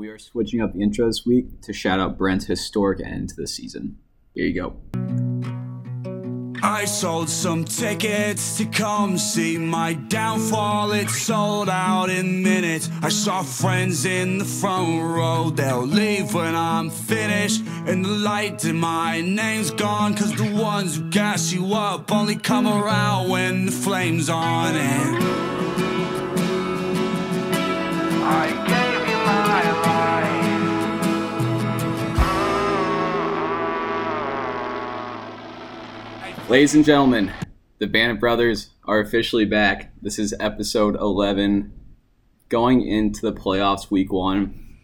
We are switching up the intro this week to shout out Brent's historic end to the season. Here you go. I sold some tickets to come see my downfall. It sold out in minutes. I saw friends in the front row. They'll leave when I'm finished. And the light in my name's gone. Cause the ones who gas you up only come around when the flame's on. And I Ladies and gentlemen, the Bandit Brothers are officially back. This is episode 11. Going into the playoffs week one.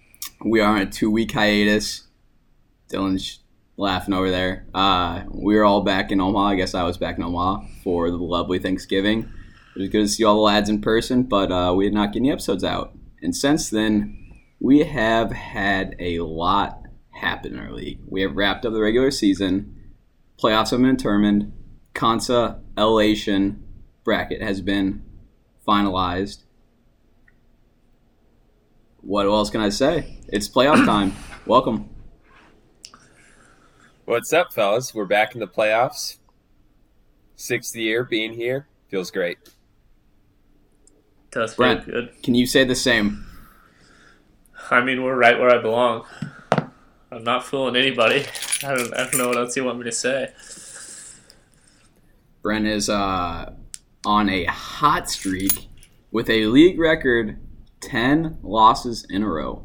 We are on a two week hiatus. Dylan's laughing over there. Uh, we are all back in Omaha. I guess I was back in Omaha for the lovely Thanksgiving. It was good to see all the lads in person, but uh, we did not get any episodes out. And since then, we have had a lot happen in our league. We have wrapped up the regular season. Playoffs have been determined. Consa elation bracket has been finalized. What else can I say? It's playoff time. Welcome. What's up, fellas? We're back in the playoffs. Sixth year being here feels great. Does feel Brent, good. can you say the same? I mean, we're right where I belong. I'm not fooling anybody. I don't. I don't know what else you want me to say. Brent is uh, on a hot streak with a league record 10 losses in a row.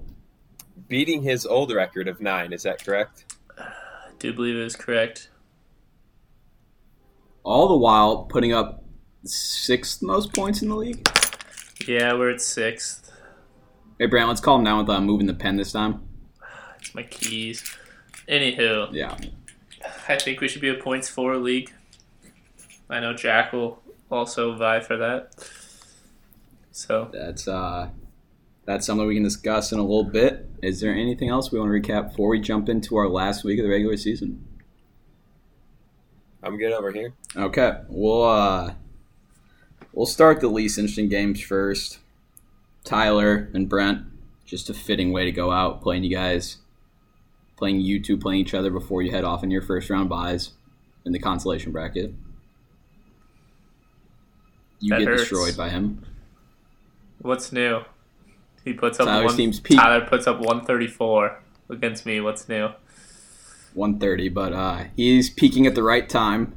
Beating his old record of nine, is that correct? I do believe it is correct. All the while putting up sixth most points in the league. Yeah, we're at sixth. Hey, Brent, let's call calm down with uh, moving the pen this time. It's my keys. Anywho, Yeah. I think we should be a points four league. I know Jack will also vie for that. So That's uh, that's something we can discuss in a little bit. Is there anything else we want to recap before we jump into our last week of the regular season? I'm good over here. Okay, we'll uh, we'll start the least interesting games first. Tyler and Brent, just a fitting way to go out playing you guys, playing you two, playing each other before you head off in your first round buys in the consolation bracket. You That get hurts. destroyed by him. what's new? He puts up Tyler one. seems peak- Tyler puts up 134 against me. What's new? 130, but uh, he's peaking at the right time,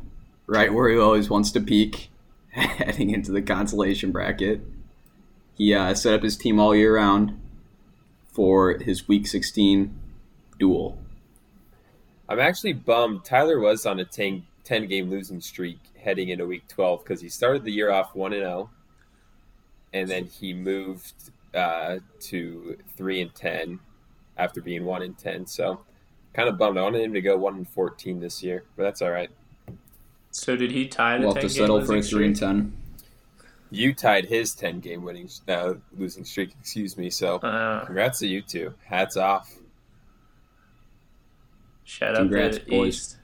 right where he always wants to peak, heading into the consolation bracket. He uh, set up his team all year round for his Week 16 duel. I'm actually bummed. Tyler was on a 10, 10 game losing streak heading into week 12 because he started the year off 1 and 0, and then he moved uh, to 3 and 10 after being 1 and 10. So, kind of bummed. I wanted him to go 1 and 14 this year, but that's all right. So did he tie the We'll 10 have to game settle for a losing 3 and streak? 10. You tied his 10 game winning uh, losing streak, excuse me. So, Uh, congrats to you two. Hats off. shout Congrats, out to boys. East.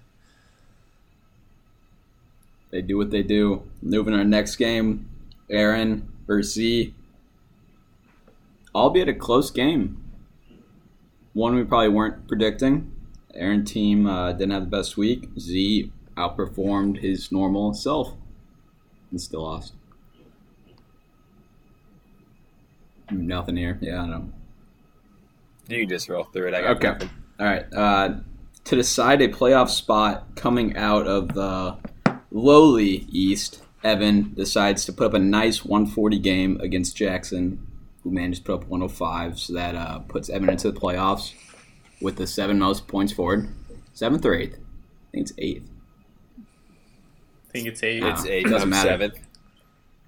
They do what they do. Moving our next game, Aaron versus Z. Albeit a close game. One we probably weren't predicting. Aaron team uh, didn't have the best week. Z outperformed his normal self and still lost. Nothing here. Yeah, I know. You can just roll through it. I got Okay. nothing. All right. Uh, to decide a playoff spot coming out of the lowly East, Evan decides to put up a nice 140 game against Jackson, who managed to put up 105. So that uh, puts Evan into the playoffs with the seven most points forward. Seventh or eighth? I think it's eighth. I think it's eight. It's 8 doesn't matter. 7th.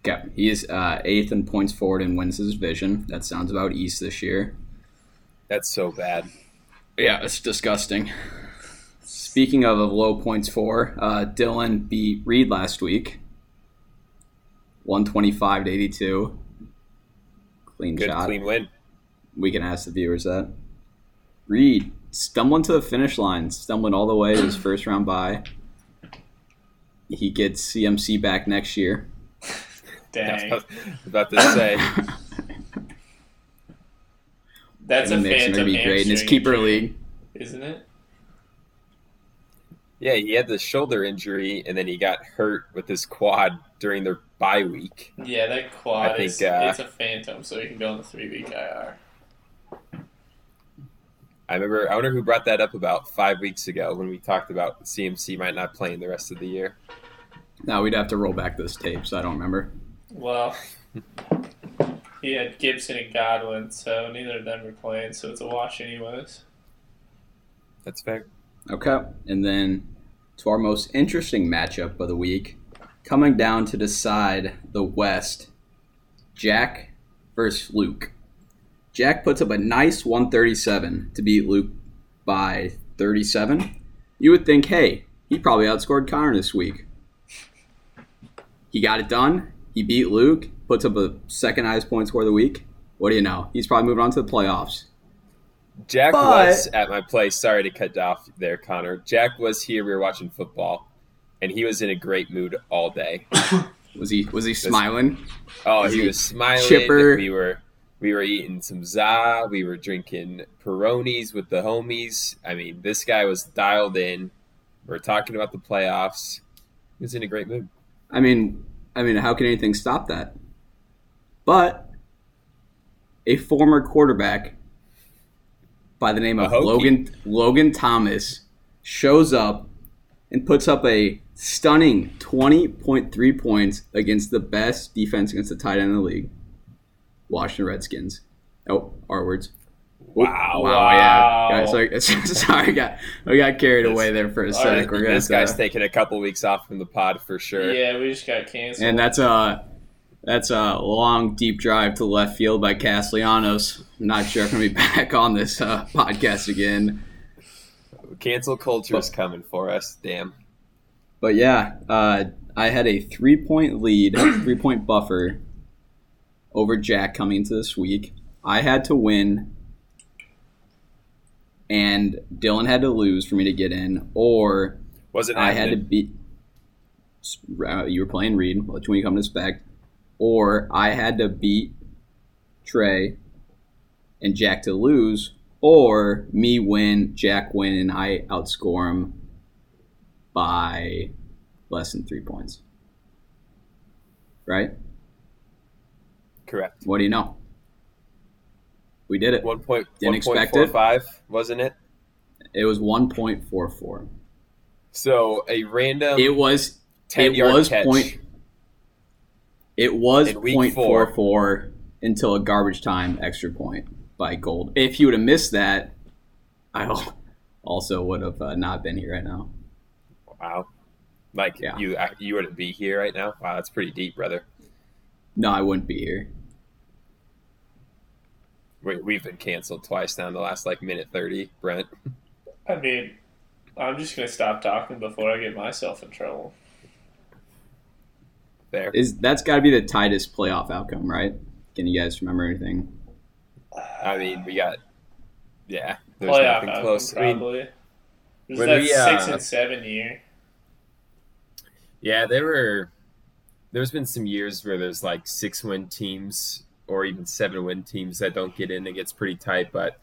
Okay. He is uh, eighth in points forward and wins his division. That sounds about East this year. That's so bad. Yeah, it's disgusting. Speaking of, of low points for, uh, Dylan beat Reed last week. 125 to 82. Clean Good, shot. clean win. We can ask the viewers that. Reed stumbling to the finish line, stumbling all the way to his first round bye. He gets CMC back next year. I Dang. was about to say, That's in a the mix and phantom gonna be great in his keeper league. isn't it? Yeah, he had the shoulder injury, and then he got hurt with his quad during their bye week. Yeah, that quad I think, is uh, it's a phantom, so he can go on the three week IR. I remember. I wonder who brought that up about five weeks ago when we talked about CMC might not play in the rest of the year. Now we'd have to roll back those tapes. I don't remember. Well, he had Gibson and Godwin, so neither of them were playing, so it's a wash anyways. That's fair. Okay, and then to our most interesting matchup of the week, coming down to decide the West, Jack versus Luke. Jack puts up a nice 137 to beat Luke by 37. You would think, hey, he probably outscored Connor this week. He got it done. He beat Luke, puts up a second highest point score of the week. What do you know? He's probably moving on to the playoffs. Jack But- was at my place. Sorry to cut off there, Connor. Jack was here. We were watching football, and he was in a great mood all day. Was he was he smiling? Oh, Was he he was smiling. chipper? We were we were eating some za. We were drinking Peronis with the homies. I mean, this guy was dialed in. We are talking about the playoffs. He was in a great mood. I mean, I mean, how can anything stop that? But a former quarterback by the name of Logan Logan Thomas shows up and puts up a stunning 20.3 points against the best defense against the tight end in the league. Washington Redskins. Oh, our words. Wow. Wow, yeah. Guys, sorry, sorry, I got, I got carried This- away there for a All sec. right, We're gonna This guy's to- taking a couple weeks off from the pod for sure. Yeah, we just got canceled. And that's a that's a long deep drive to left field by Castellanos. I'm not sure if I'm gonna be back on this uh, podcast again. Cancel culture is coming for us. Damn. But yeah, uh, I had a three point lead, three point buffer over Jack coming into this week. I had to win, and Dylan had to lose for me to get in, or Was it? I had to beat. uh, You were playing Reed, which when you come to spec, or I had to beat Trey and Jack to lose, or me win, Jack win, and I outscore him by less than three points. Right? correct. What do you know? We did it. One point. Didn't one expect four it. five, wasn't it? It was one point four four. So a random It was ten it yard was catch. point. It was In week point four. four four until a garbage time extra point by Gould. If you would have missed that, I also would have uh, not been here right now. Wow. Like Yeah. you, you wouldn't be here right now. Wow, that's pretty deep, brother. No, I wouldn't be here. We, we've been canceled twice now in the last like minute thirty. Brent, I mean, I'm just gonna stop talking before I get myself in trouble. There. Is that's got to be the tightest playoff outcome, right? Can you guys remember anything? I mean, we got yeah. There's Playoff nothing outcome, close. I mean, probably. There's when that we, six uh, and seven year. yeah, there were. There's been some years where there's like six win teams or even seven win teams that don't get in. It gets pretty tight, but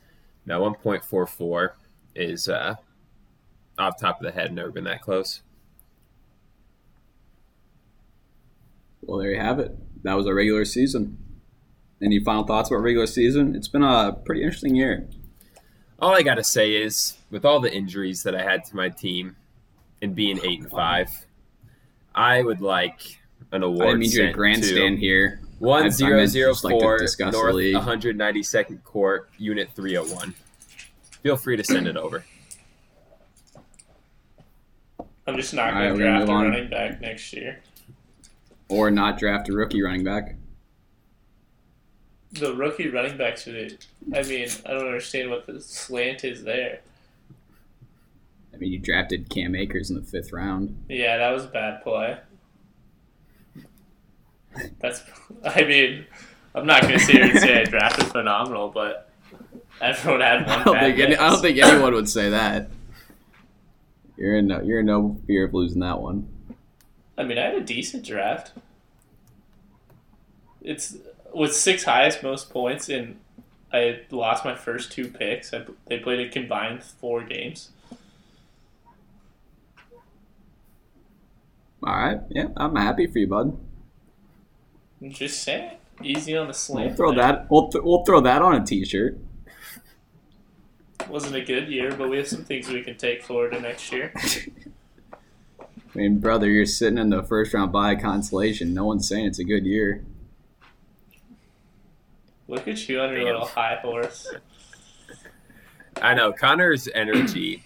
now 1.44 is uh, off top of the head. Never been that close. Well, there you have it. That was our regular season. Any final thoughts about regular season? It's been a pretty interesting year. All I gotta say is, with all the injuries that I had to my team, and being oh, eight and five, I would like an award. I didn't mean you to sent grandstand to here. I- I One meant zero just zero like to four discuss the North 192nd Court, Unit 301. Feel free to send it over. I'm just not gonna we're gonna draft a running back next year. Or not draft a rookie running back. The rookie running backs the. I mean, I don't understand what the slant is there. I mean, you drafted Cam Akers in the fifth round. Yeah, that was a bad play. That's. I mean, I'm not gonna sit here and say I drafted phenomenal, but everyone had one I don't bad think any, I don't think anyone would say that. You're in no, you're in no fear of losing that one. I mean, I had a decent draft. It's with six highest most points and I lost my first two picks. I, they played a combined four games. All right. Yeah, I'm happy for you, bud. I'm just saying, easy on the slam. We'll throw there. that. We'll, th- we'll throw that on a t-shirt. Wasn't a good year, but we have some things we can take forward to next year. I mean, brother, you're sitting in the first round by consolation. No one's saying it's a good year. Look at you on your little high horse. I know Connor's energy.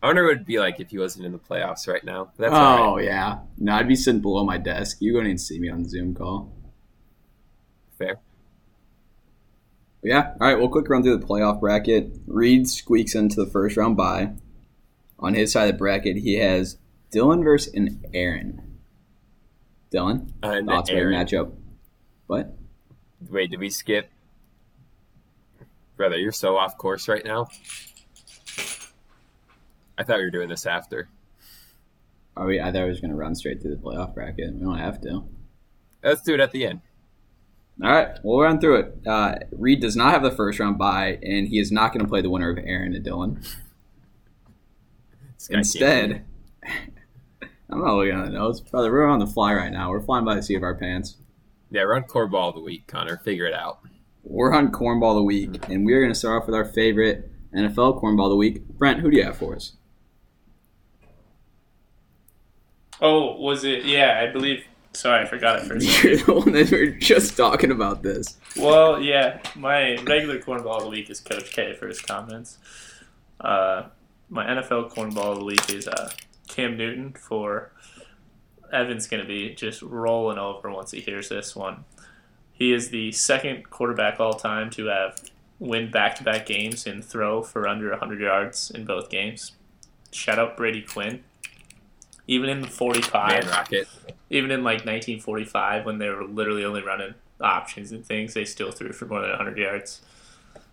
I wonder what it'd be like if he wasn't in the playoffs right now. That's oh all right. Oh, yeah. No, I'd be sitting below my desk. You wouldn't even see me on the Zoom call. Fair. Yeah. All right. We'll quick run through the playoff bracket. Reed squeaks into the first round bye. On his side of the bracket, he has Dylan versus an Aaron. Dylan, And thoughts Aaron, matchup? What? wait, did we skip? Brother, you're so off course right now. I thought we were doing this after. Are we? I thought I was going to run straight through the playoff bracket. We don't have to. Let's do it at the end. All right, we'll run through it. Uh, Reed does not have the first round bye, and he is not going to play the winner of Aaron and Dylan. This guy can't Instead, I'm not looking at the notes, brother. We're on the fly right now. We're flying by the seat of our pants. Yeah, run cornball of the week, Connor. Figure it out. We're on cornball of the week, and we are going to start off with our favorite NFL cornball of the week. Brent, who do you have for us? Oh, was it? Yeah, I believe. Sorry, I forgot it for a second. You're the one that we were just talking about this. Well, yeah, my regular cornball of the week is Coach K for his comments. Uh, my NFL cornball of the week is uh, Cam Newton for Evan's going to be just rolling over once he hears this one. He is the second quarterback all time to have win back to back games and throw for under 100 yards in both games. Shout out Brady Quinn. Even in the 45, Man Rocket. even in like 1945 when they were literally only running options and things, they still threw for more than 100 yards.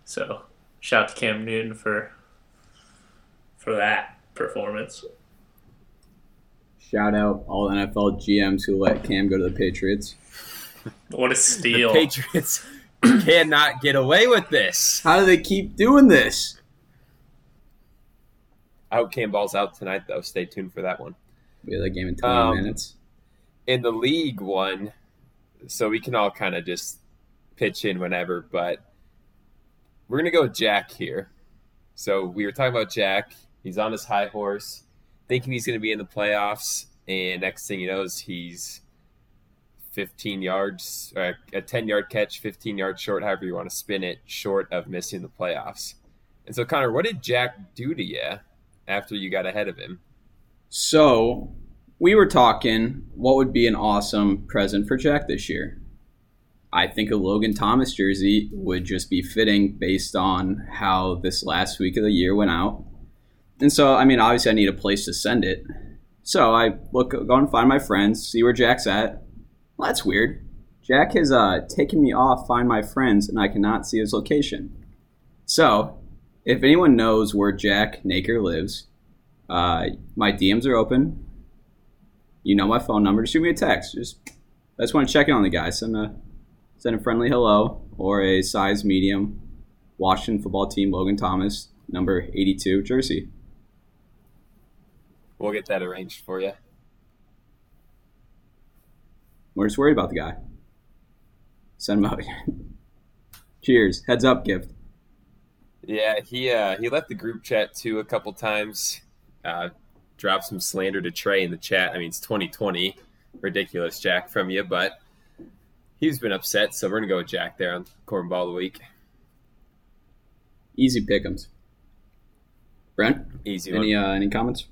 So, shout out to Cam Newton for for that performance. Shout out all NFL GMs who let Cam go to the Patriots. What a steal. The! Patriots cannot get away with this. How do they keep doing this? I hope Cam Ball's out tonight, though. Stay tuned for that one. We have that game in 20 Um, minutes. in the league one, so we can all kind of just pitch in whenever, but we're gonna go with Jack here. So we were talking about Jack. He's on his high horse, thinking he's gonna be in the playoffs, and next thing he knows, he's 15 yards, uh, a 10 yard catch, 15 yards short, however you want to spin it, short of missing the playoffs. And so, Connor, what did Jack do to you after you got ahead of him? So, we were talking what would be an awesome present for Jack this year. I think a Logan Thomas jersey would just be fitting based on how this last week of the year went out. And so, I mean, obviously, I need a place to send it. So I look, go and find my friends, see where Jack's at. Well, that's weird. Jack has uh, taken me off Find My Friends, and I cannot see his location. So, if anyone knows where Jack Naker lives, uh, my DMs are open. You know my phone number. Just shoot me a text. Just I just want to check in on the guy. Send a send a friendly hello or a size medium. Washington football team Logan Thomas number eighty two jersey. We'll get that arranged for you. We're just worried about the guy. Send him out. Cheers. Heads up gift. Yeah, he uh, he left the group chat too a couple times. Uh, dropped some slander to Trey in the chat. I mean, it's 2020, ridiculous, Jack, from you, but he's been upset. So we're gonna go with Jack there on Cornball of the Week. Easy pickums. Brent, Easy one. any uh, any comments?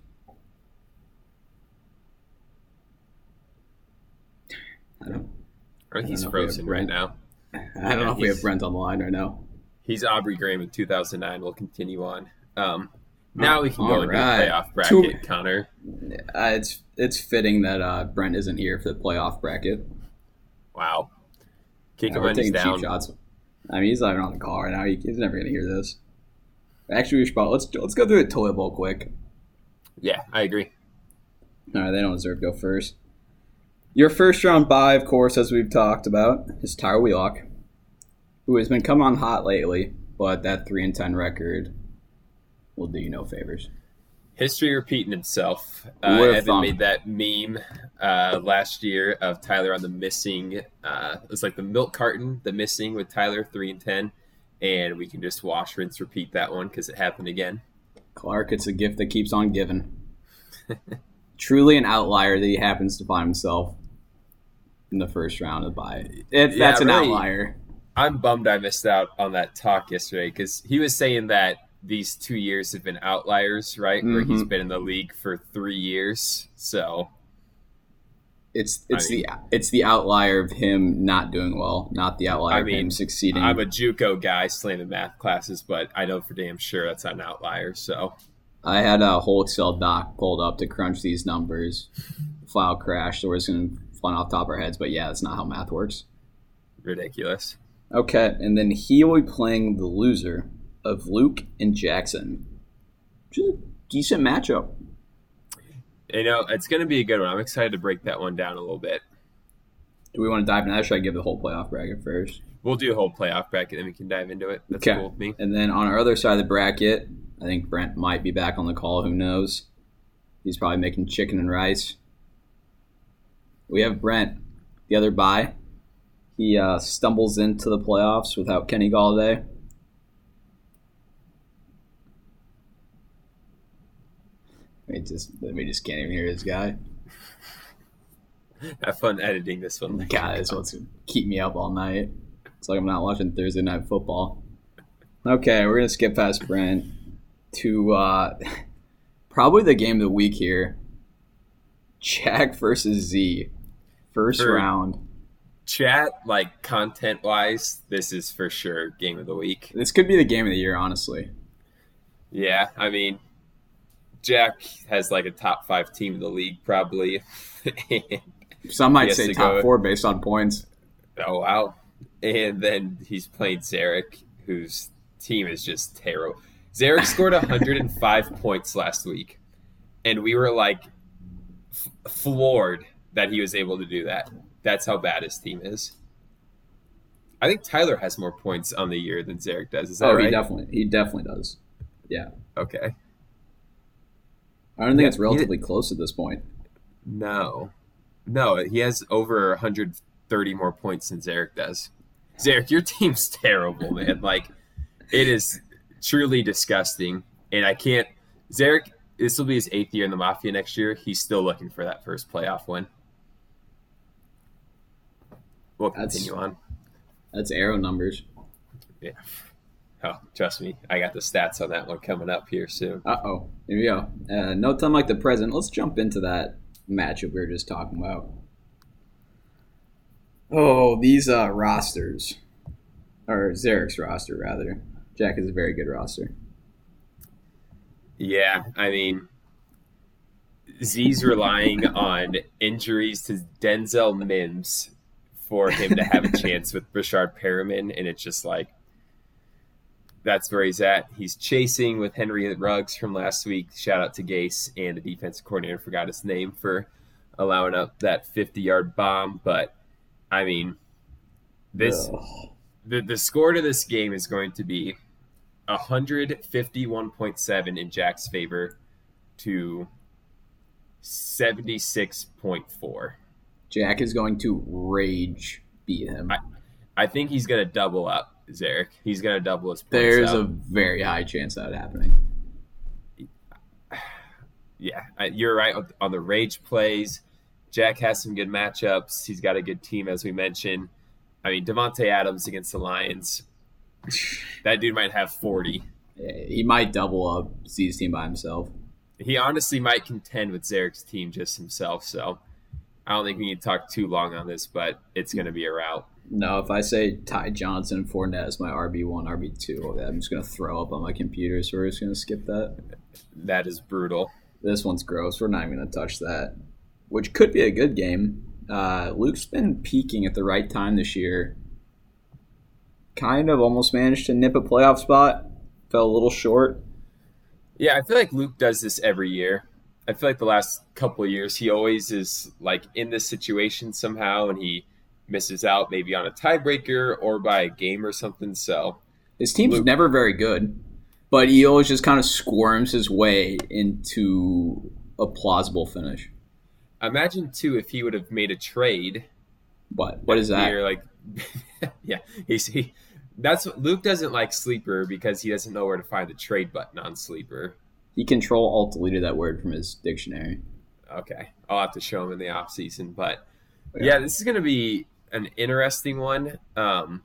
I don't. I think he's don't know if we have frozen right now. I don't know if we have Brent on the line right now. He's Aubrey Graham in 2009. We'll continue on. Um, now we can go All into the playoff bracket, Two- Connor. Uh, it's it's fitting that uh, Brent isn't here for the playoff bracket. Wow. Kick Yeah, we're taking down. cheap shots. I mean, he's not even on the call right now. He, he's never gonna hear this. Actually, we should probably, let's let's go through the toilet bowl quick. Yeah, I agree. All right, they don't deserve to go first. Your first round bye, of course, as we've talked about, is Tyler Wheelock. who has been coming on hot lately, but that three and ten record will do you no favors. History repeating itself. Uh, Evan thump. made that meme uh, last year of Tyler on the missing. Uh, it was like the milk carton, the missing with Tyler three and ten, and we can just wash, rinse, repeat that one because it happened again. Clark, it's a gift that keeps on giving. Truly an outlier that he happens to find himself in the first round of bye. If Yeah, that's an really. outlier. I'm bummed I missed out on that talk yesterday because he was saying that these two years have been outliers, right? Where he's mm-hmm. been in the league for three years. So It's it's I mean- the it's the outlier of him not doing well, not the outlier I of him mean, succeeding. I'm a JUCO guy slamming math classes, but I know for damn sure that's not an outlier. So I had a whole Excel doc pulled up to crunch these numbers. File crashed, so we're just gonna off the top of our heads, but yeah, that's not how math works. ridiculous. Okay, and then he will be playing the loser of Luke and Jackson. Which is a decent matchup. You know, it's going to be a good one. I'm excited to break that one down a little bit. Do we want to dive into that? or Should I give the whole playoff bracket first? We'll do a whole playoff bracket, then we can dive into it. That's Okay. cool with me. And then on our other side of the bracket, I think Brent might be back on the call. Who knows? He's probably making chicken and rice. We have Brent, the other bye. He uh, stumbles into the playoffs without Kenny Golladay. Let me just let me just can't even hear this guy. Have fun editing this one. God, this one's gonna keep me up all night. It's like I'm not watching Thursday night football. Okay, we're gonna skip past Brent to uh, probably the game of the week here. Jack versus Z, first For- round. Chat, like content wise, this is for sure game of the week. This could be the game of the year, honestly. Yeah, I mean, Jack has like a top five team in the league, probably. Some might say to top go- four based on points. oh, wow. And then he's playing Zarek, whose team is just terrible. Zarek scored 105 points last week, and we were like f- floored that he was able to do that. That's how bad his team is. I think Tyler has more points on the year than Zarek does. Is that Oh, right? he definitely, he definitely does. Yeah. Okay. I don't think Yeah, it's relatively close at this point. No, no, he has over 130 more points than Zarek does. Zarek, your team's terrible, man. Like, it is truly disgusting, and I can't. Zarek, this will be his eighth year in the Mafia next year. He's still looking for that first playoff win. We'll That's- continue on. That's arrow numbers. Yeah. Oh, trust me, I got the stats on that one coming up here soon. Uh oh. Here we go. Uh, no time like the present. Let's jump into that matchup we were just talking about. Oh, these uh, rosters. Or Zarek's roster, rather. Jack is a very good roster. Yeah, I mean, Z's relying on injuries to Denzel Mims for him to have a chance with Breshad Perriman, and it's just like that's where he's at. He's chasing with Henry Ruggs from last week. Shout out to Gase and the defensive coordinator forgot his name for allowing up that 50 yard bomb. But I mean, this the the score to this game is going to be 151.7 in Jack's favor to 76.4. Jack is going to rage beat him. I think he's going to double up, Zarek. He's going to double his points. There's a very high chance that happening. yeah, you're right on- on the rage plays. Jack has some good matchups. He's got a good team, as we mentioned. I mean, Davante Adams against the Lions. That dude might have 40. He might double up Z's team by himself. He honestly might contend with Zarek's team just himself. So I don't think we need to talk too long on this, but it's going to be a route. No, if I say Ty Johnson and Fournette as my RB1, RB2, I'm just going to throw up on my computer, so we're just going to skip that. That is brutal. This one's gross. We're not even going to touch that. Which could be a good game. Uh, Luke's been peaking at the right time this year. Kind of almost managed to nip a playoff spot. Fell a little short. Yeah, I feel like Luke does this every year. I feel like the last couple of years he always is like in this situation somehow and he misses out maybe on a tiebreaker or by a game or something. So His team's Luke- never very good, but he always just kind of squirms his way into a plausible finish. imagine too if he would have made a trade. What? What is that? You're like, yeah, he. That's what Luke doesn't like sleeper because he doesn't know where to find the trade button on sleeper. He control alt deleted that word from his dictionary. Okay, I'll have to show him in the off season, but Yeah. yeah, this is going to be an interesting one. Um,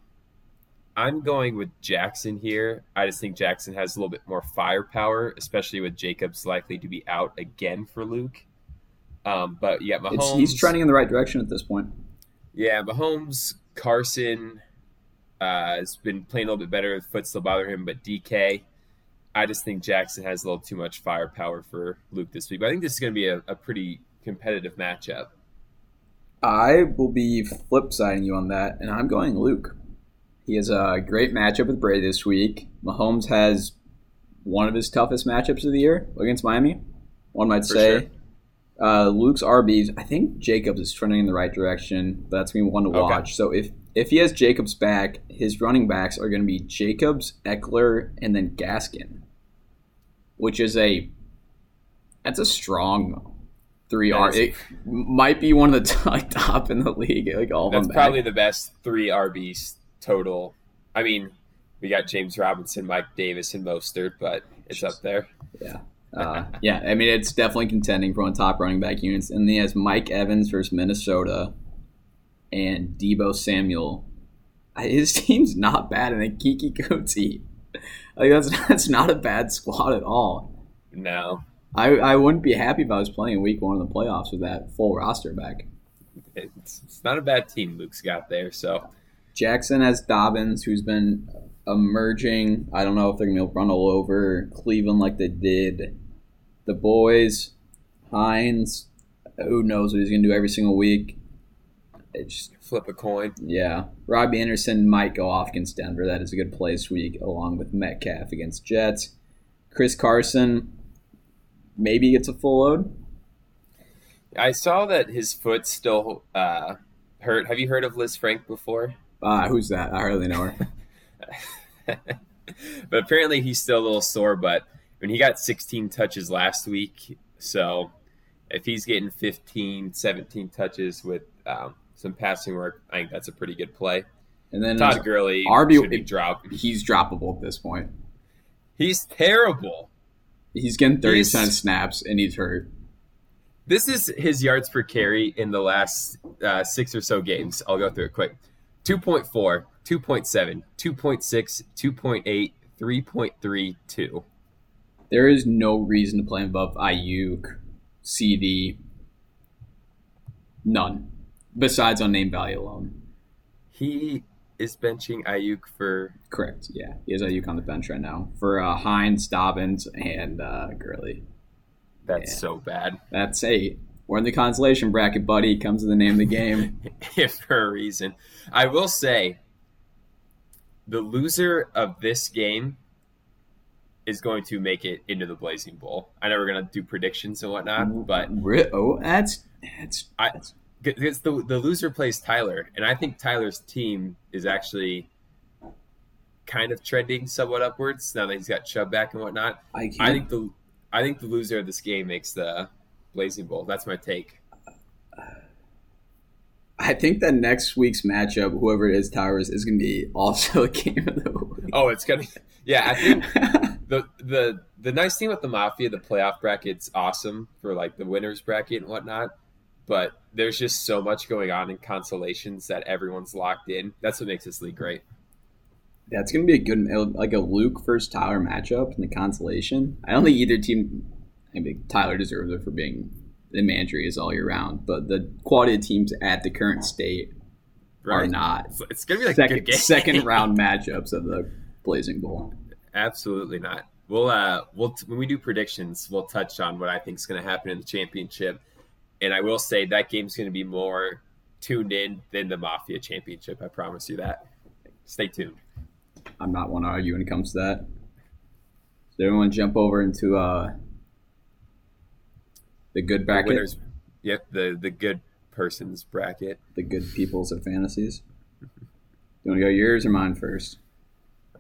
I'm going with Jackson here. I just think Jackson has a little bit more firepower, especially with Jacobs likely to be out again for Luke. Um, but yeah, Mahomes. It's, he's trending in the right direction at this point. Yeah, Mahomes, Carson uh, has been playing a little bit better. Foot still bother him, but DK. I just think Jackson has a little too much firepower for Luke this week. But I think this is going to be a, a pretty competitive matchup. I will be flip siding you on that, and I'm going Luke. He has a great matchup with Bray this week. Mahomes has one of his toughest matchups of the year against Miami. One might For say. sure. Uh, Luke's RBs. I think Jacobs is trending in the right direction. That's gonna be one to Okay. watch. So if if he has Jacobs back, his running backs are going to be Jacobs, Ekeler, and then Gaskin, which is a that's a strong three R. It might be one of the top, top in the league. Like all That's probably the best three RBs total. I mean, we got James Robinson, Mike Davis, and Mostert, but it's up there. Yeah. Uh, yeah, I mean it's definitely contending for one of the top running back units, and then he has Mike Evans versus Minnesota, and Deebo Samuel. His team's not bad, and then Keke Coutee. Like that's that's not a bad squad at all. No, I, I wouldn't be happy if I was playing week one of the playoffs with that full roster back. it's, it's not a bad team Luke's got there. So Jackson has Dobbins, who's been emerging. I don't know if they're gonna run all over Cleveland like they did the boys. Hines, who knows what he's gonna do every single week. Just flip a coin. yeah. Robbie Anderson might go off against Denver. That is a good play this week, along with Metcalf against Jets. Chris Carson maybe gets a full load. I saw that his foot still uh, hurt. Have you heard of Lisfranc before? Uh, who's that? I hardly know her. but apparently he's still a little sore. But when he got 16 touches last week, so if he's getting 15, 17 touches with um, some passing work, I think that's a pretty good play. And then Todd Gurley RB should be dropped. he's droppable at this point. He's terrible. He's getting thirty percent snaps and he's hurt. This is his yards per carry in the last uh, six or so games. I'll go through it quick 2.4, 2.7, 2.6, 2.8, 3.3, 2. There is no reason to play him above Ayuk, CD. None. Besides on name value alone. He is benching Ayuk for Correct. Yeah, he has Ayuk on the bench right now for uh, Hines, Dobbins, and uh, Gurley. that's Yeah. so bad. That's eight. We're in the consolation bracket, buddy. Comes to the name of the game. for a reason. I will say the loser of this game is going to make it into the Blazing Bowl. I know we're going to do predictions and whatnot, but Re- oh, that's that's, I- because the, the loser plays Tyler, and I think Tyler's team is actually kind of trending somewhat upwards now that he's got Chubb back and whatnot. I, I think the I think the loser of this game makes the Blazing Bowl. That's my take. I think that next week's matchup, whoever it is, Towers, is going to be also a game of the week. Oh, it's gonna. Yeah, I think the the the nice thing with the mafia, the playoff bracket's awesome for like the winners bracket and whatnot. But there's just so much going on in consolations that everyone's locked in. That's what makes this league great. That's going to be a good, like a Luke versus Tyler matchup in the consolation. I don't think either team. I think Tyler deserves it for being the man tree is all year round, but the quality of teams at the current state are not It's, it's gonna be like a second good game. second round matchups of the Blazing Bowl. Absolutely not. We'll uh we'll when we do predictions, we'll touch on what I think is going to happen in the championship, and I will say that game's going to be more tuned in than the Mafia championship. I promise you that. Stay tuned. I'm not one to argue when it comes to that. So everyone jump over into uh the good The bracket. winners, yep. The the good person's bracket. The good peoples of fantasies. You want to go yours or mine first?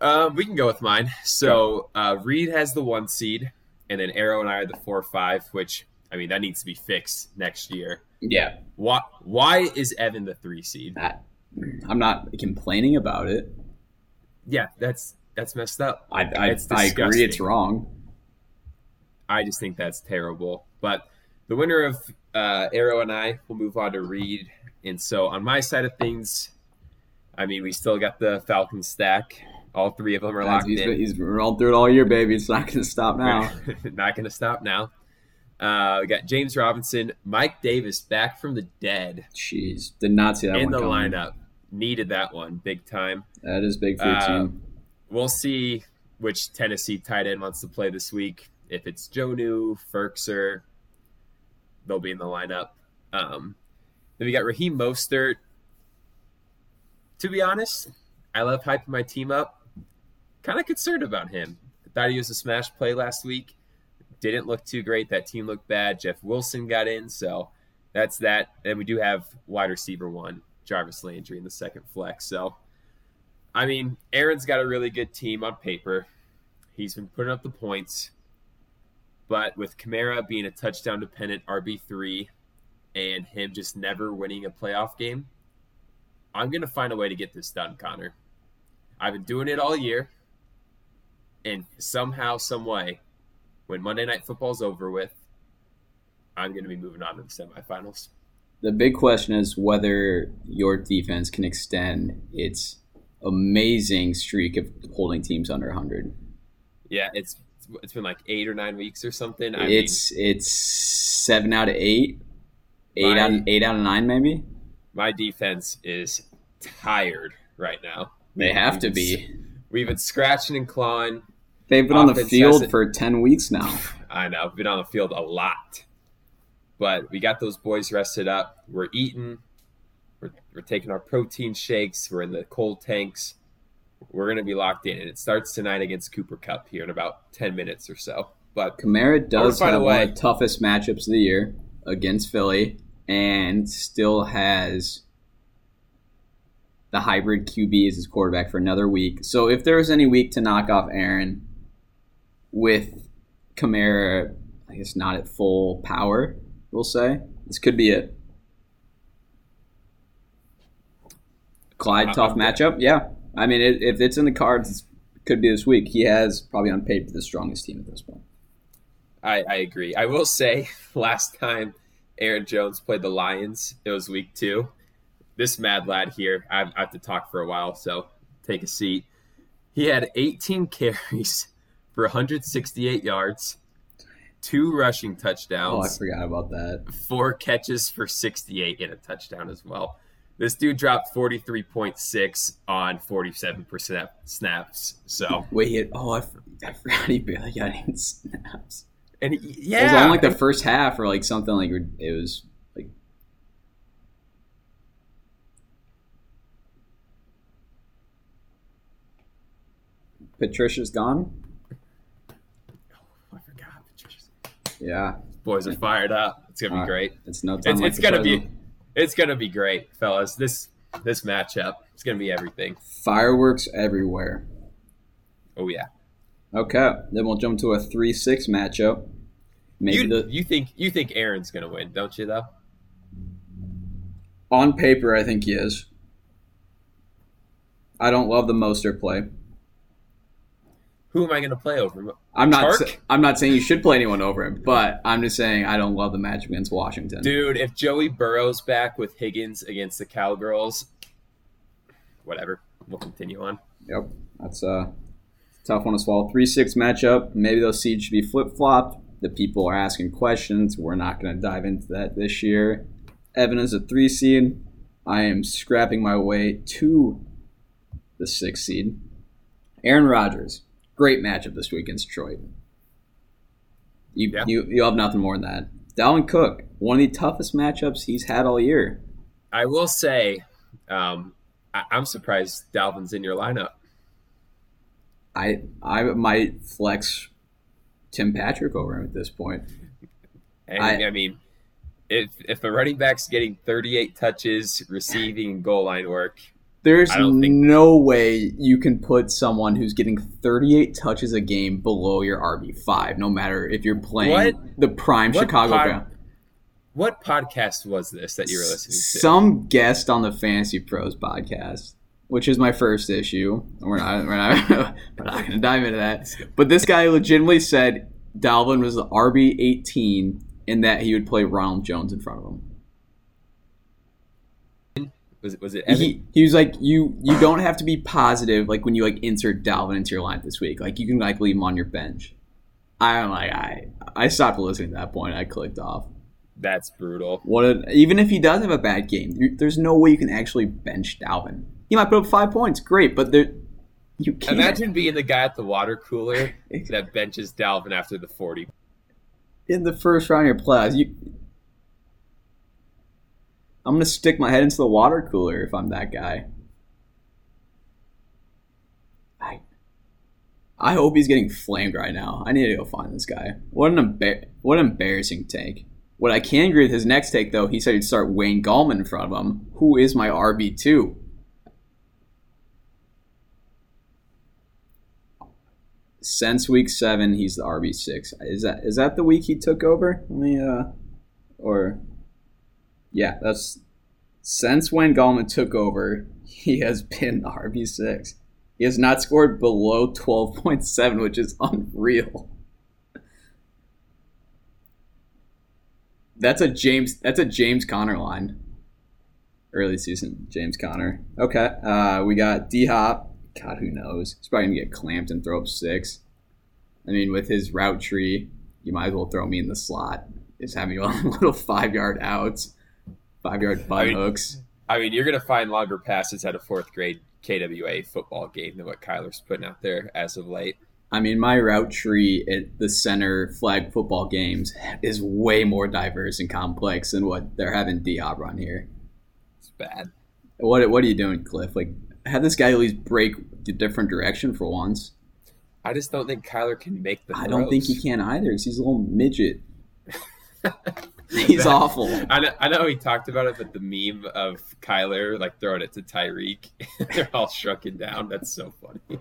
Um, we can go with mine. So uh, Reed has the one seed, and then Arrow and I are the four five. Which I mean, that needs to be fixed next year. Yeah. Why? Why is Evan the three seed? That, I'm not complaining about it. Yeah, that's that's messed up. I I, I agree it's wrong. I just think that's terrible. But the winner of uh, Arrow and I will move on to Reed. And so on my side of things, I mean, we still got the Falcon stack. All three of them are locked He's, in. he's rolled through it all year, baby. It's not going to stop now. Not going to stop now. Uh, we got James Robinson, Mike Davis back from the dead Jeez, did not see that in the coming. lineup. Needed that one big time. That is big for your Uh, team. We'll see which Tennessee tight end wants to play this week. If it's Jonnu, Firkser, they'll be in the lineup. Um, then we got Raheem Mostert. To be honest, I love hyping my team up. Kind of concerned about him. Thought he was a smash play last week. Didn't look too great. That team looked bad. Jeff Wilson got in, so that's that. And we do have wide receiver one, Jarvis Landry in the second flex. So I mean, Aaron's got a really good team on paper. He's been putting up the points. But with Kamara being a touchdown dependent RB3 and him just never winning a playoff game, I'm to find a way to get this done, Connor. I've been doing it all year. And somehow, some way, when Monday Night Football's over with, I'm going to be moving on to the semifinals. The big question is whether your defense can extend its amazing streak of holding teams under 100. Yeah, it's it's been like eight or nine weeks or something. I it's it's seven out of eight, eight My- out eight out of nine, maybe. my defense is tired right now. They have to be. We've been scratching and clawing. They've been on the field hasn't- for ten weeks now. I know, I've been on the field a lot. But we got those boys rested up. We're eating. We're, we're taking our protein shakes. We're in the cold tanks. We're going to be locked in. And it starts tonight against Cooper Kupp here in about 10 minutes or so. But Kamara oh, does find a have one of the toughest matchups of the year against Philly, and still has the hybrid QB as his quarterback for another week. So if there was any week to knock off Aaron with Kamara, I guess not at full power, we'll say this could be it. Clyde, tough matchup. Yeah, I mean, it, if it's in the cards, it could be this week. He has probably on paper the strongest team at this point. I, I agree. I will say, last time Aaron Jones played the Lions, it was week two. This mad lad here, I, I have to talk for a while, so take a seat. He had 18 carries for 168 yards, two rushing touchdowns. Oh, I forgot about that. four catches for 68 and a touchdown as well. This dude dropped 43.6 on 47% snaps. So, Wait, he had, oh, I, I forgot he barely got any snaps. and he, It was on like the first half or like something like it was like. Patricia's gone. I forgot. Patricia's- Yeah, Boys are fired up. It's gonna be right. great. it's no time. It's, like it's gonna be it's gonna be great, fellas. This this matchup it's gonna be everything. fireworks everywhere. Oh yeah. Okay, then we'll jump to a three-six matchup. Maybe You the you think you think Aaron's gonna win, don't you? Though. on paper, I think he is. I don't love the Mostert play. Who am I gonna play over? I'm not. Sa- I'm not saying you should play anyone over him, but I'm just saying I don't love the matchup against Washington. Dude, if Joey Burrow's back with Higgins against the Cowgirls, whatever. We'll continue on. Yep, that's a tough one to swallow. Three six matchup. Maybe those seeds should be flip flopped. The people are asking questions. We're not going to dive into that this year. Evan is a three seed. I am scrapping my way to the six seed. Aaron Rodgers, great matchup this week against Detroit. You Yeah. you you have nothing more than that. Dalvin Cook, one of the toughest matchups he's had all year. I will say, um, I, I'm surprised Dalvin's in your lineup. I I might flex Tim Patrick over him at this point. And, I- I, mean, if if a running back's getting 38 touches, receiving goal line work, There's I don't think- no way you can put someone who's getting 38 touches a game below your RB5, no matter if you're playing What? the prime Chicago pod- what podcast was this that you were listening to? Some guest on the Fantasy Pros podcast, which is my first issue. We're not, we're not, we're not going to dive into that. But this guy legitimately said Dalvin was the RB 18 and that he would play Ronald Jones in front of him. Was it was it Evan? He, he was like, you you don't have to be positive like when you like insert Dalvin into your line this week. Like you can like leave him on your bench. I'm like I I stopped listening at that point. I clicked off. That's brutal. What a, even if he does have a bad game, there's no way you can actually bench Dalvin. He might put up five points, great, but there you can't. Imagine being the guy at the water cooler that benches Dalvin after the 40. in the first round of your playoffs, you. I'm gonna stick my head into the water cooler if I'm that guy. I. I hope he's getting flamed right now. I need to go find this guy. What an embar- what an embarrassing take. What I can agree with his next take though, he said he'd start Wayne Gallman in front of him, who is my RB two. Since week seven, he's the RB six. Is that is that the week he took over? Let me uh, or yeah, that's since when Gallman took over, he has been the RB six. He has not scored below twelve point seven, which is unreal. That's a James. That's a James Conner line. Early season James Conner. Okay, uh, we got D Hop. God, who knows? He's probably gonna get clamped and throw up six. I mean, with his route tree, you might as well throw me in the slot. Just have me on little five yard outs, five yard butt I mean- hooks. I mean, you're going to find longer passes at a fourth grade KWA football game than what Kyler's putting out there as of late. I mean, my route tree at the center flag football games is way more diverse and complex than what they're having D run here. It's bad. What What are you doing, Kliff? Like, have this guy at least break a different direction for once. I just don't think Kyler can make the I don't think he can either because he's a little midget. he's That- awful. I know, I know he talked about it, but the meme of Kyler like throwing it to Tyreek, they're all shrunken down. That's so funny.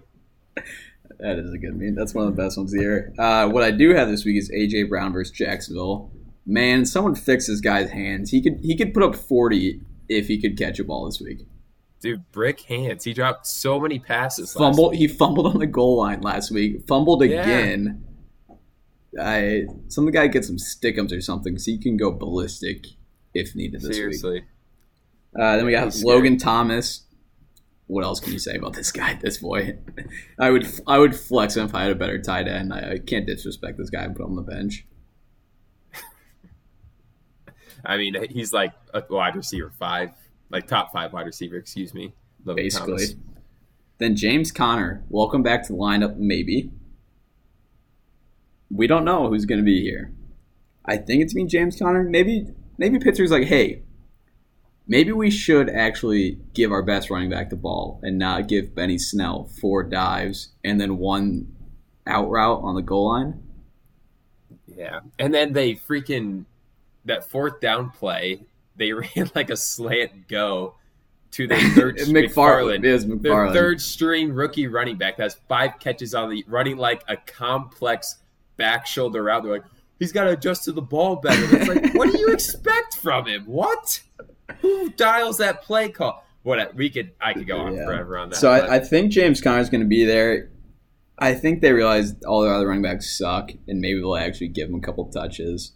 That is a good meme. That's one of the best ones of the year. Uh, what I do have this week is AJ Brown versus Jacksonville. Man, someone fix this guy's hands. He could he could put up forty if he could catch a ball this week. Dude, brick hands. He dropped so many passes. last week. He fumbled on the goal line last week. Fumbled Yeah. again. I some guy get some stickums or something, so you can go ballistic if needed this week. Seriously. Uh, then we got. Logan Thomas. What else can you say about this guy at this point? I would I would flex him if I had a better tight end. I, I can't disrespect this guy and put him on the bench. I mean, he's like a wide receiver five, like top five wide receiver, excuse me. Logan basically. Thomas. Then James Conner, welcome back to the lineup, maybe. We don't know who's going to be here. I think it's me, James Conner. Maybe, maybe Pittsburgh's like, hey, maybe we should actually give our best running back the ball and not give Benny Snell four dives and then one out route on the goal line. Yeah. And then they freaking that fourth down play, they ran like a slant go to their third McFarland. McFarland. It is Their McFarland. third string rookie running back that has five catches on the running like a complex back shoulder route. They're like, he's got to adjust to the ball better. It's like, what do you expect from him? What? Who dials that play call? What we could, I could go on Yeah. forever on that. So I, I think James Conner's going to be there. I think they realize all their other running backs suck, and maybe they'll actually give him a couple touches.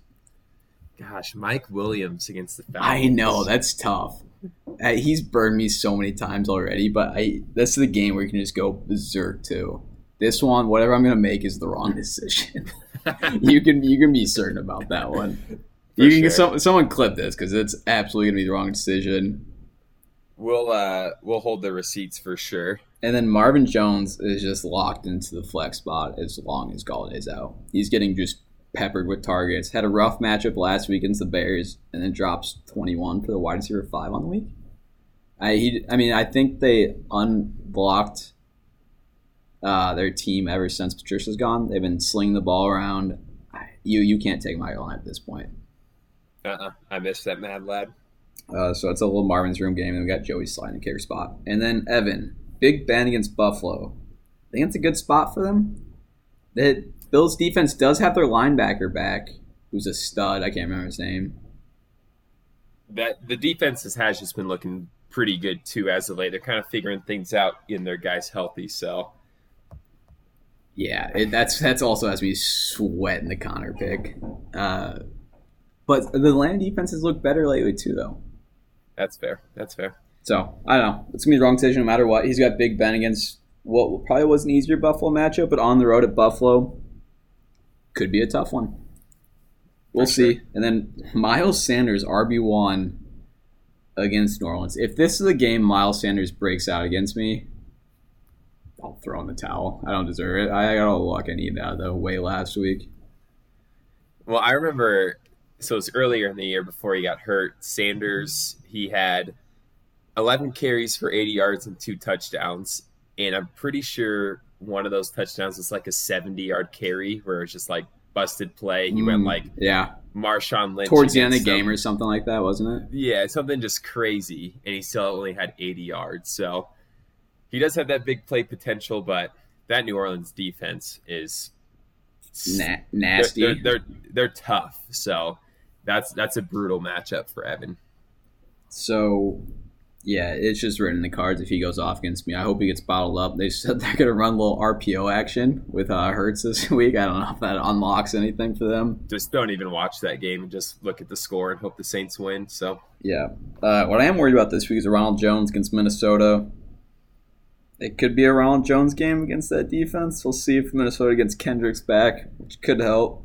gosh, Mike Williams against the Falcons. I know that's tough. Uh, he's burned me so many times already, but I this is the game where you can just go berserk too. This one, whatever I'm gonna make is the wrong decision. you can you can be certain about that one. You can sure. some, someone clip this because it's absolutely gonna be the wrong decision. We'll uh we'll hold the receipts for sure. And then Marvin Jones is just locked into the flex spot as long as Golladay's out. He's getting just peppered with targets. Had a rough matchup last week against the Bears, and then drops 21 for the wide receiver five on the week. I he, I mean, I think they unblocked uh, their team ever since Patricia's gone. They've been slinging the ball around. You you can't take my line at this point. Uh-uh. I missed that Mad Lad. Uh, so it's a little Marvin's room game, and we got Joey sliding the kicker spot, and then Evan, Big Ben against Buffalo. I think it's a good spot for them. The Bills defense does have their linebacker back, who's a stud. I can't remember his name. That the defense has just been looking pretty good too as of late. They're kind of figuring things out in their guys healthy. So yeah, it, that's that's also has me sweating the Conner pick. Uh, but the Atlanta defenses look better lately too, though. That's fair. That's fair. So I don't know. It's gonna be the wrong decision no matter what. He's got Big Ben against what probably was an easier Buffalo matchup, but on the road at Buffalo could be a tough one. We'll For see. Sure. And then Miles Sanders RB one against New Orleans. If this is a game Miles Sanders breaks out against me, I'll throw in the towel. I don't deserve it. I got all the luck I need out of the way last week. Well, I remember so it was earlier in the year before he got hurt. Sanders, he had 11 carries for 80 yards and two touchdowns. And I'm pretty sure one of those touchdowns was like a 70 yard carry where it's just like busted play. He mm, went like yeah, Marshawn Lynch towards the end of the game or something like that, wasn't it? Yeah, something just crazy, and he still only had 80 yards. So he does have that big play potential, but that New Orleans defense is Na- nasty. They're, they're, they're they're tough. So that's that's a brutal matchup for Evan. So yeah, it's just written in the cards if he goes off against me. I hope he gets bottled up. They said they're going to run a little RPO action with uh, Hurts this week. I don't know if that unlocks anything for them. Just don't even watch that game and just look at the score and hope the Saints win. So yeah, uh, what I am worried about this week is Ronald Jones against Minnesota. It could be a Ronald Jones game against that defense. We'll see if Minnesota gets Kendricks back, which could help.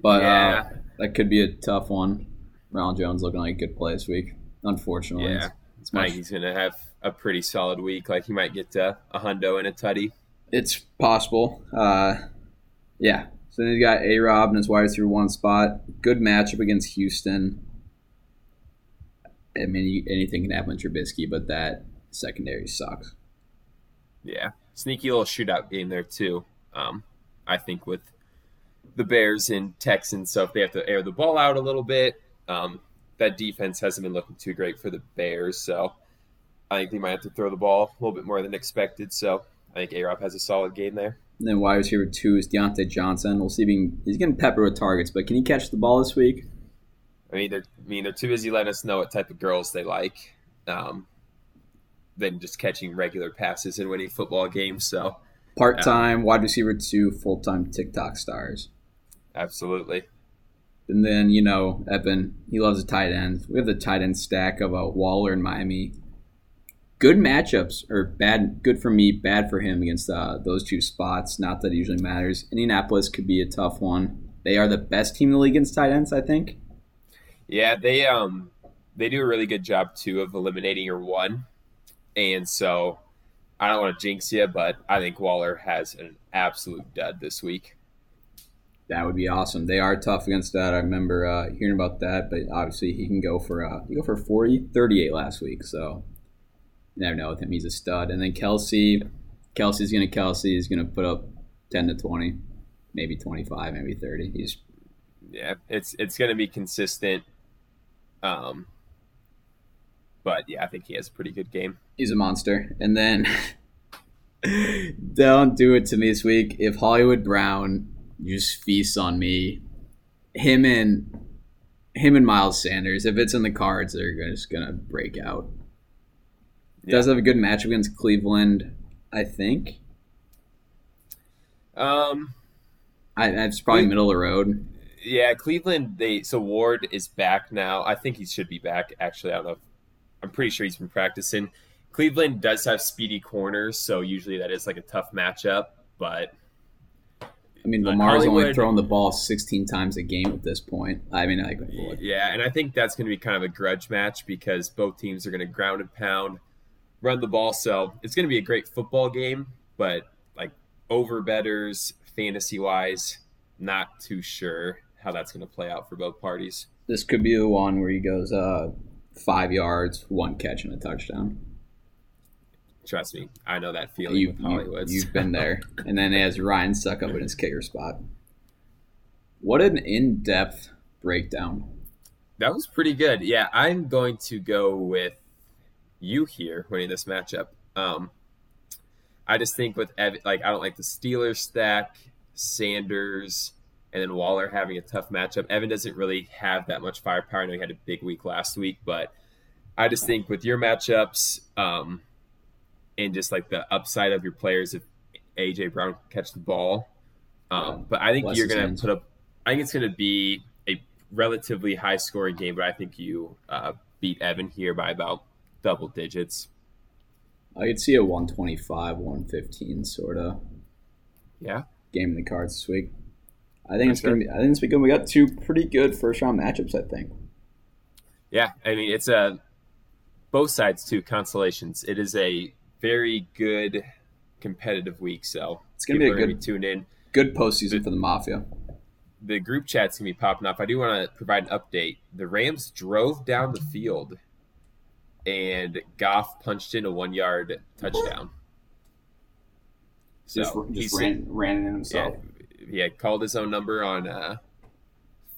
But uh, yeah. uh, that could be a tough one. Ronald Jones looking like a good play this week. Unfortunately, yeah, it's, much, he's gonna have a pretty solid week. Like he might get a hundo and a tutty. It's possible. Uh, yeah. So then you got A Rob and his wide through one spot. Good matchup against Houston. I mean, anything can happen with Trubisky, but that secondary sucks. Yeah, sneaky little shootout game there too. Um, I think with the Bears and Texans, so if they have to air the ball out a little bit, um, that defense hasn't been looking too great for the Bears. So I think they might have to throw the ball a little bit more than expected. So I think A has a solid game there. And then wide receiver two is Diontae Johnson. We'll see if he can, he's getting peppered with targets, but can he catch the ball this week? I mean, they're I mean they're too busy letting us know what type of girls they like, um, than just catching regular passes and winning football games. So part time um, wide receiver two, full time TikTok stars. Absolutely. And then, you know, Evan, he loves the tight ends. We have the tight end stack of uh, Waller and Miami. Good matchups, or bad, good for me, bad for him against uh, those two spots. Not that it usually matters. Indianapolis could be a tough one. They are the best team in the league against tight ends, I think. Yeah, they um they do a really good job too of eliminating your one, and so I don't want to jinx you, but I think Waller has an absolute dud this week. That would be awesome. They are tough against that. I remember uh, hearing about that, but obviously he can go for uh, he go for 40, 38 last week. So you never know with him. He's a stud. And then Kelce, Kelce's gonna Kelce. He's gonna put up ten to twenty, maybe twenty five, maybe thirty. He's yeah, it's it's gonna be consistent. Um, but yeah, I think he has a pretty good game. He's a monster. And then don't do it to me this week. If Hollywood Brown just feasts on me. Him and him and Miles Sanders. If it's in the cards, they're just gonna break out. Yeah. Does have a good match against Cleveland, I think. Um, I that's probably middle of the road. Yeah, Cleveland. They so Ward is back now. I think he should be back. Actually, I don't know. If, I'm pretty sure he's been practicing. Cleveland does have speedy corners, so usually that is like a tough matchup. But I mean, Lamar's only throwing the ball 16 times a game at this point. I mean, like, yeah, and I think that's going to be kind of a grudge match because both teams are going to ground and pound, run the ball. So it's going to be a great football game, but like over betters, fantasy wise, not too sure how that's going to play out for both parties. This could be the one where he goes uh, five yards, one catch, and a touchdown. Trust me, I know that feeling you, with Hollywood. You, have been there. and then as Ryan stuck up in his kicker spot. What an in-depth breakdown That was pretty good. Yeah, I'm going to go with you here winning this matchup. Um, I just think with Evan, like I don't like the Steelers stack, Sanders, and then Waller having a tough matchup. Evan doesn't really have that much firepower. I know he had a big week last week, but I just think with your matchups um, and just like the upside of your players, if AJ Brown catch the ball, um, but I think you're going to put up. I think it's going to be a relatively high scoring game, but I think you uh, beat Evan here by about double digits. I could see a 125, 115 sort of Yeah, game in the cards this week. I think For it's gonna be. I think it's because we got two pretty good first round matchups. I think. yeah. I mean, it's a both sides too consolations. It is a very good competitive week, so It's gonna be a good- tune in. Good postseason for the Mafia. the group chat's gonna be popping off. I do want to provide an update. The Rams drove down the field, and Goff punched in a one-yard touchdown. So Just, just ran, ran in yeah, himself. he had called his own number on uh,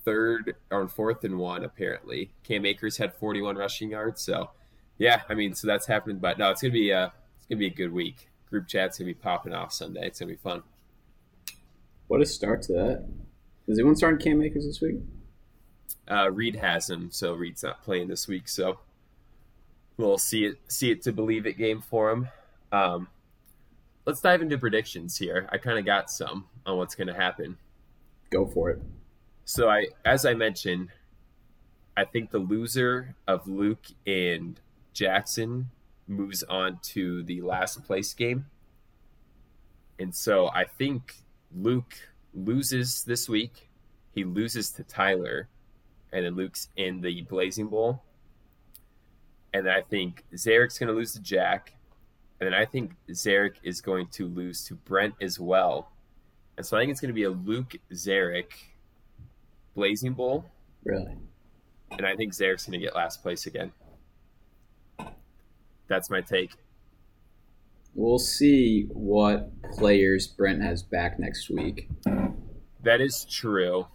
third or on fourth and one. Apparently, Cam Akers had 41 rushing yards. So yeah, I mean, so that's happening. But no, it's gonna be a it's gonna be a good week. Group chat's gonna be popping off Sunday. It's gonna be fun. What a start to that. Is anyone starting Cam Akers this week? Uh, Reed has him, so Reed's not playing this week. So we'll see it see it to believe it game for him. Um, let's dive into predictions here. I kind of got some on what's going to happen. Go for it. So I, as I mentioned, I think the loser of Luke and Jackson moves on to the last place game. And so I think Luke loses this week. He loses to Tyler, and then Luke's in the Blazing Bowl. And then I think Zarek's going to lose to Jack. And then I think Zarek is going to lose to Brent as well. And so I think it's going to be a Luke Zarek Blazing Bowl, Really? and I think Zarek's going to get last place again. That's my take. We'll see what players Brent has back next week. That is true.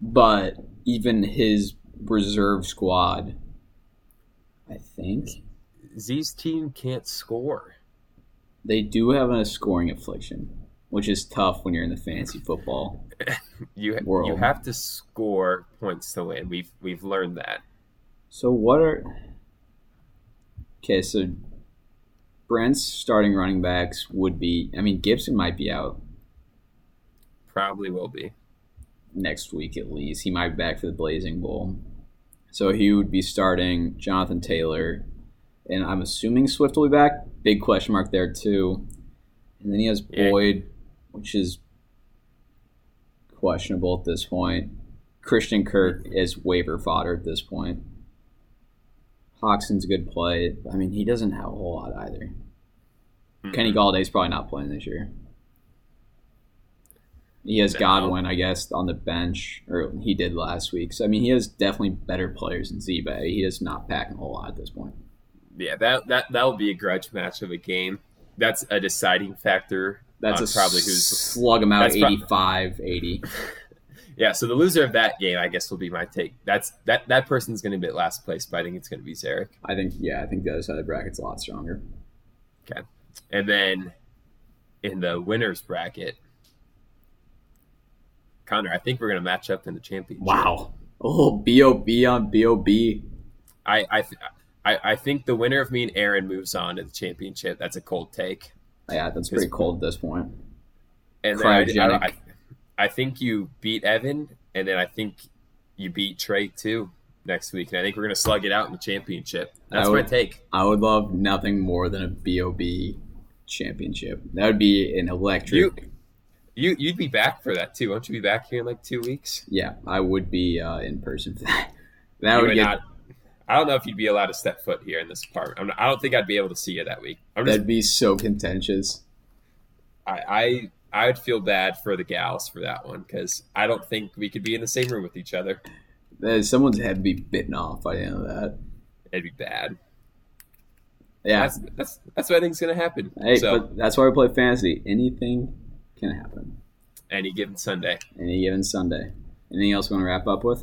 But even his reserve squad, I think Z's team can't score. they do have a scoring affliction, which is tough when you're in the fantasy football. You you have to score points to win. We've we've learned that. So what are okay? So Brent's starting running backs would be. I mean, Gibson might be out Probably will be. next week at least. He might be back for the Blazing Bowl. So he would be starting Jonathan Taylor, and I'm assuming Swift will be back. Big question mark there too. And then he has Yeah. Boyd, which is questionable at this point. Christian Kirk is waiver fodder at this point. Hawkson's a good play. I mean, he doesn't have a whole lot either. Hmm. Kenny Golladay's probably not playing this year. He has. Godwin, I guess, on the bench, or he did last week. So I mean, he has definitely better players than Z-Bay. He is not packing a whole lot at this point. Yeah, that that that will be a grudge match of a game. That's a deciding factor. That's a probably who's slug him out that's prob- 85, 80. yeah. So the loser of that game, I guess, will be my take. That's that that person's going to be at last place, but I think it's going to be Zarek. I think, yeah, I think the other side of the bracket's a lot stronger. Okay, and then in the winners bracket, Connor, I think we're going to match up in the championship. Wow. Oh, B.O.B. on B.O.B. I I, th- I I think the winner of me and Aaron moves on to the championship. That's a cold take. Yeah, that's pretty cold at this point. And then I, I, Cryogenic. I, I think you beat Evan, and then I think you beat Trey too next week. And I think we're going to slug it out in the championship. That's I my take. I would love nothing more than a B.O.B. championship. That would be an electric. You you you'd be back for that too. Won't you be back here in like two weeks? Yeah, I would be uh, in person for that. That You would would get not. I don't know if you'd be allowed to step foot here in this apartment. I'm not, I don't think I'd be able to see you that week. I'm just that'd be so contentious. I, I I would feel bad for the gals for that one because I don't think we could be in the same room with each other. Someone's head would be bitten off by the end of that. It'd be bad. Yeah, That's that's that's what I think's gonna happen. hey, so but that's why we play fantasy. Anything can happen any given Sunday. any given Sunday. Anything else we want to wrap up with?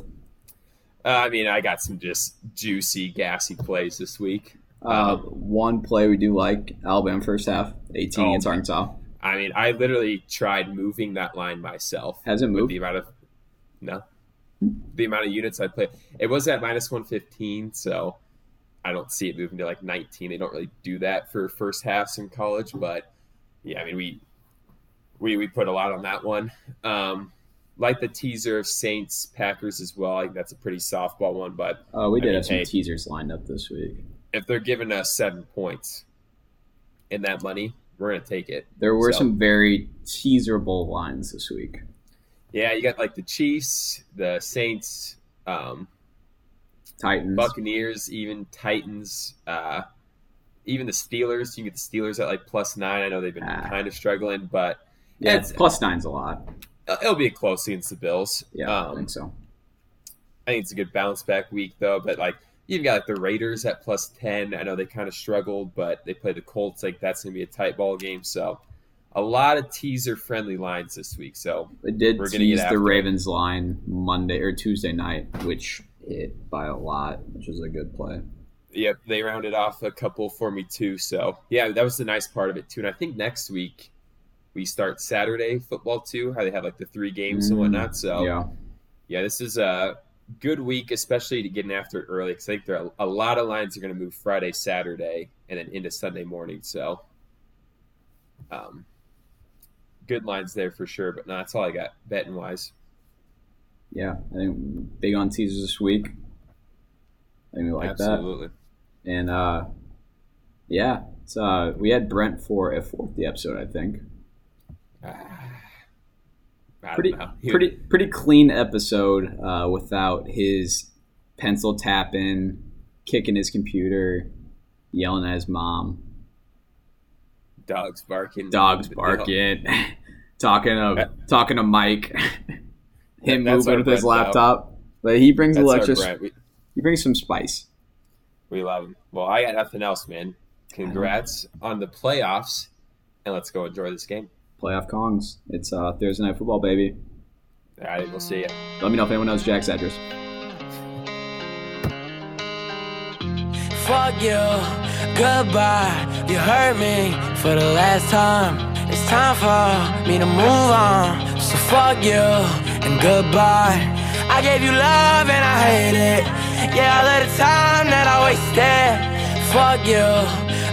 Uh, I mean, I got some just juicy, gassy plays this week. Uh, Um, one play we do like Alabama first half, 18 Oh, against. Arkansas. I mean, I literally tried moving that line myself. Has it moved? the amount of no, the amount of units I played. It was at minus one fifteen, so I don't see it moving to like nineteen. They don't really do that for first halves in college, but yeah, I mean we we we put a lot on that one. Um, like the teaser of Saints Packers as well. I think that's a pretty softball one, but Uh, we I did mean, have some hey. teasers lined up this week. if they're giving us seven points in that money, we're gonna take it. There were So- some very teaserable lines this week. Yeah, you got like the Chiefs, the Saints, um, Titans. Buccaneers, even Titans, uh, even the Steelers. You can get the Steelers at like plus nine. I know they've been Ah. kind of struggling, but yeah, it's- plus nine's a lot. it'll be a close against the Bills. Yeah, I um, think so. I think it's a good bounce back week though. But like you've got like the Raiders at plus ten. I know they kind of struggled, but they play the Colts. Like that's gonna be a tight ball game. So a lot of teaser friendly lines this week. So I did we're tease the. Ravens line Monday or Tuesday night, which hit by a lot, which is a good play. Yep, they rounded off a couple for me too. So yeah, that was the nice part of it too. And I think next week we start Saturday football too. How they have like the three games and Mm, whatnot. So yeah, Yeah, this is a good week, especially to getting after it early. Because I think there are a lot of lines are going to move Friday, Saturday, and then into Sunday morning. So um, good lines there for sure. But no, that's all I got betting wise. yeah. I think big on teasers this week. I think we like that. Absolutely. And uh, yeah, so uh, we had Brent for a fourth the episode, I think. I Pretty, know. pretty, pretty clean episode uh, without his pencil tapping, kicking his computer, yelling at his mom, dogs barking. dogs barking, talking to talking to Mike, him That's our moving with his laptop. But he brings electric. He brings some spice. We love him. Well, I got nothing else, man. Congrats on the playoffs, and let's go enjoy this game. Playoff Kongs. It's uh, Thursday night football, baby. All right, we'll see you. Let me know if anyone knows Jack's address. Fuck you, goodbye. You hurt me for the last time. It's time for me to move on. So fuck you and goodbye. I gave you love and I hate it. Yeah, all of the time that I wasted. Fuck you,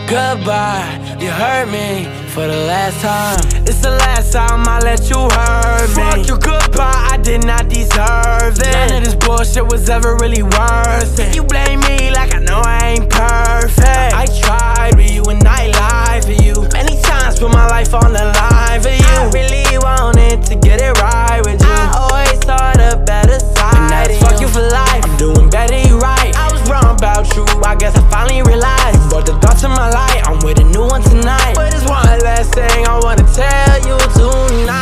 goodbye. You hurt me for the last time. It's the last time I let you hurt me. Fuck your goodbye, I did not deserve it. None of this bullshit was ever really worth it. You blame me like I know I ain't perfect. I tried with you and I lied for you. Many times put my life on the line for you. I really wanted to get it right with you. I always saw the better side. And that's fuck you. for life. I'm doing better, you right wrong about you, I guess I finally realized. But the thoughts in my life, I'm with a new one tonight. But it's one last thing I wanna tell you tonight.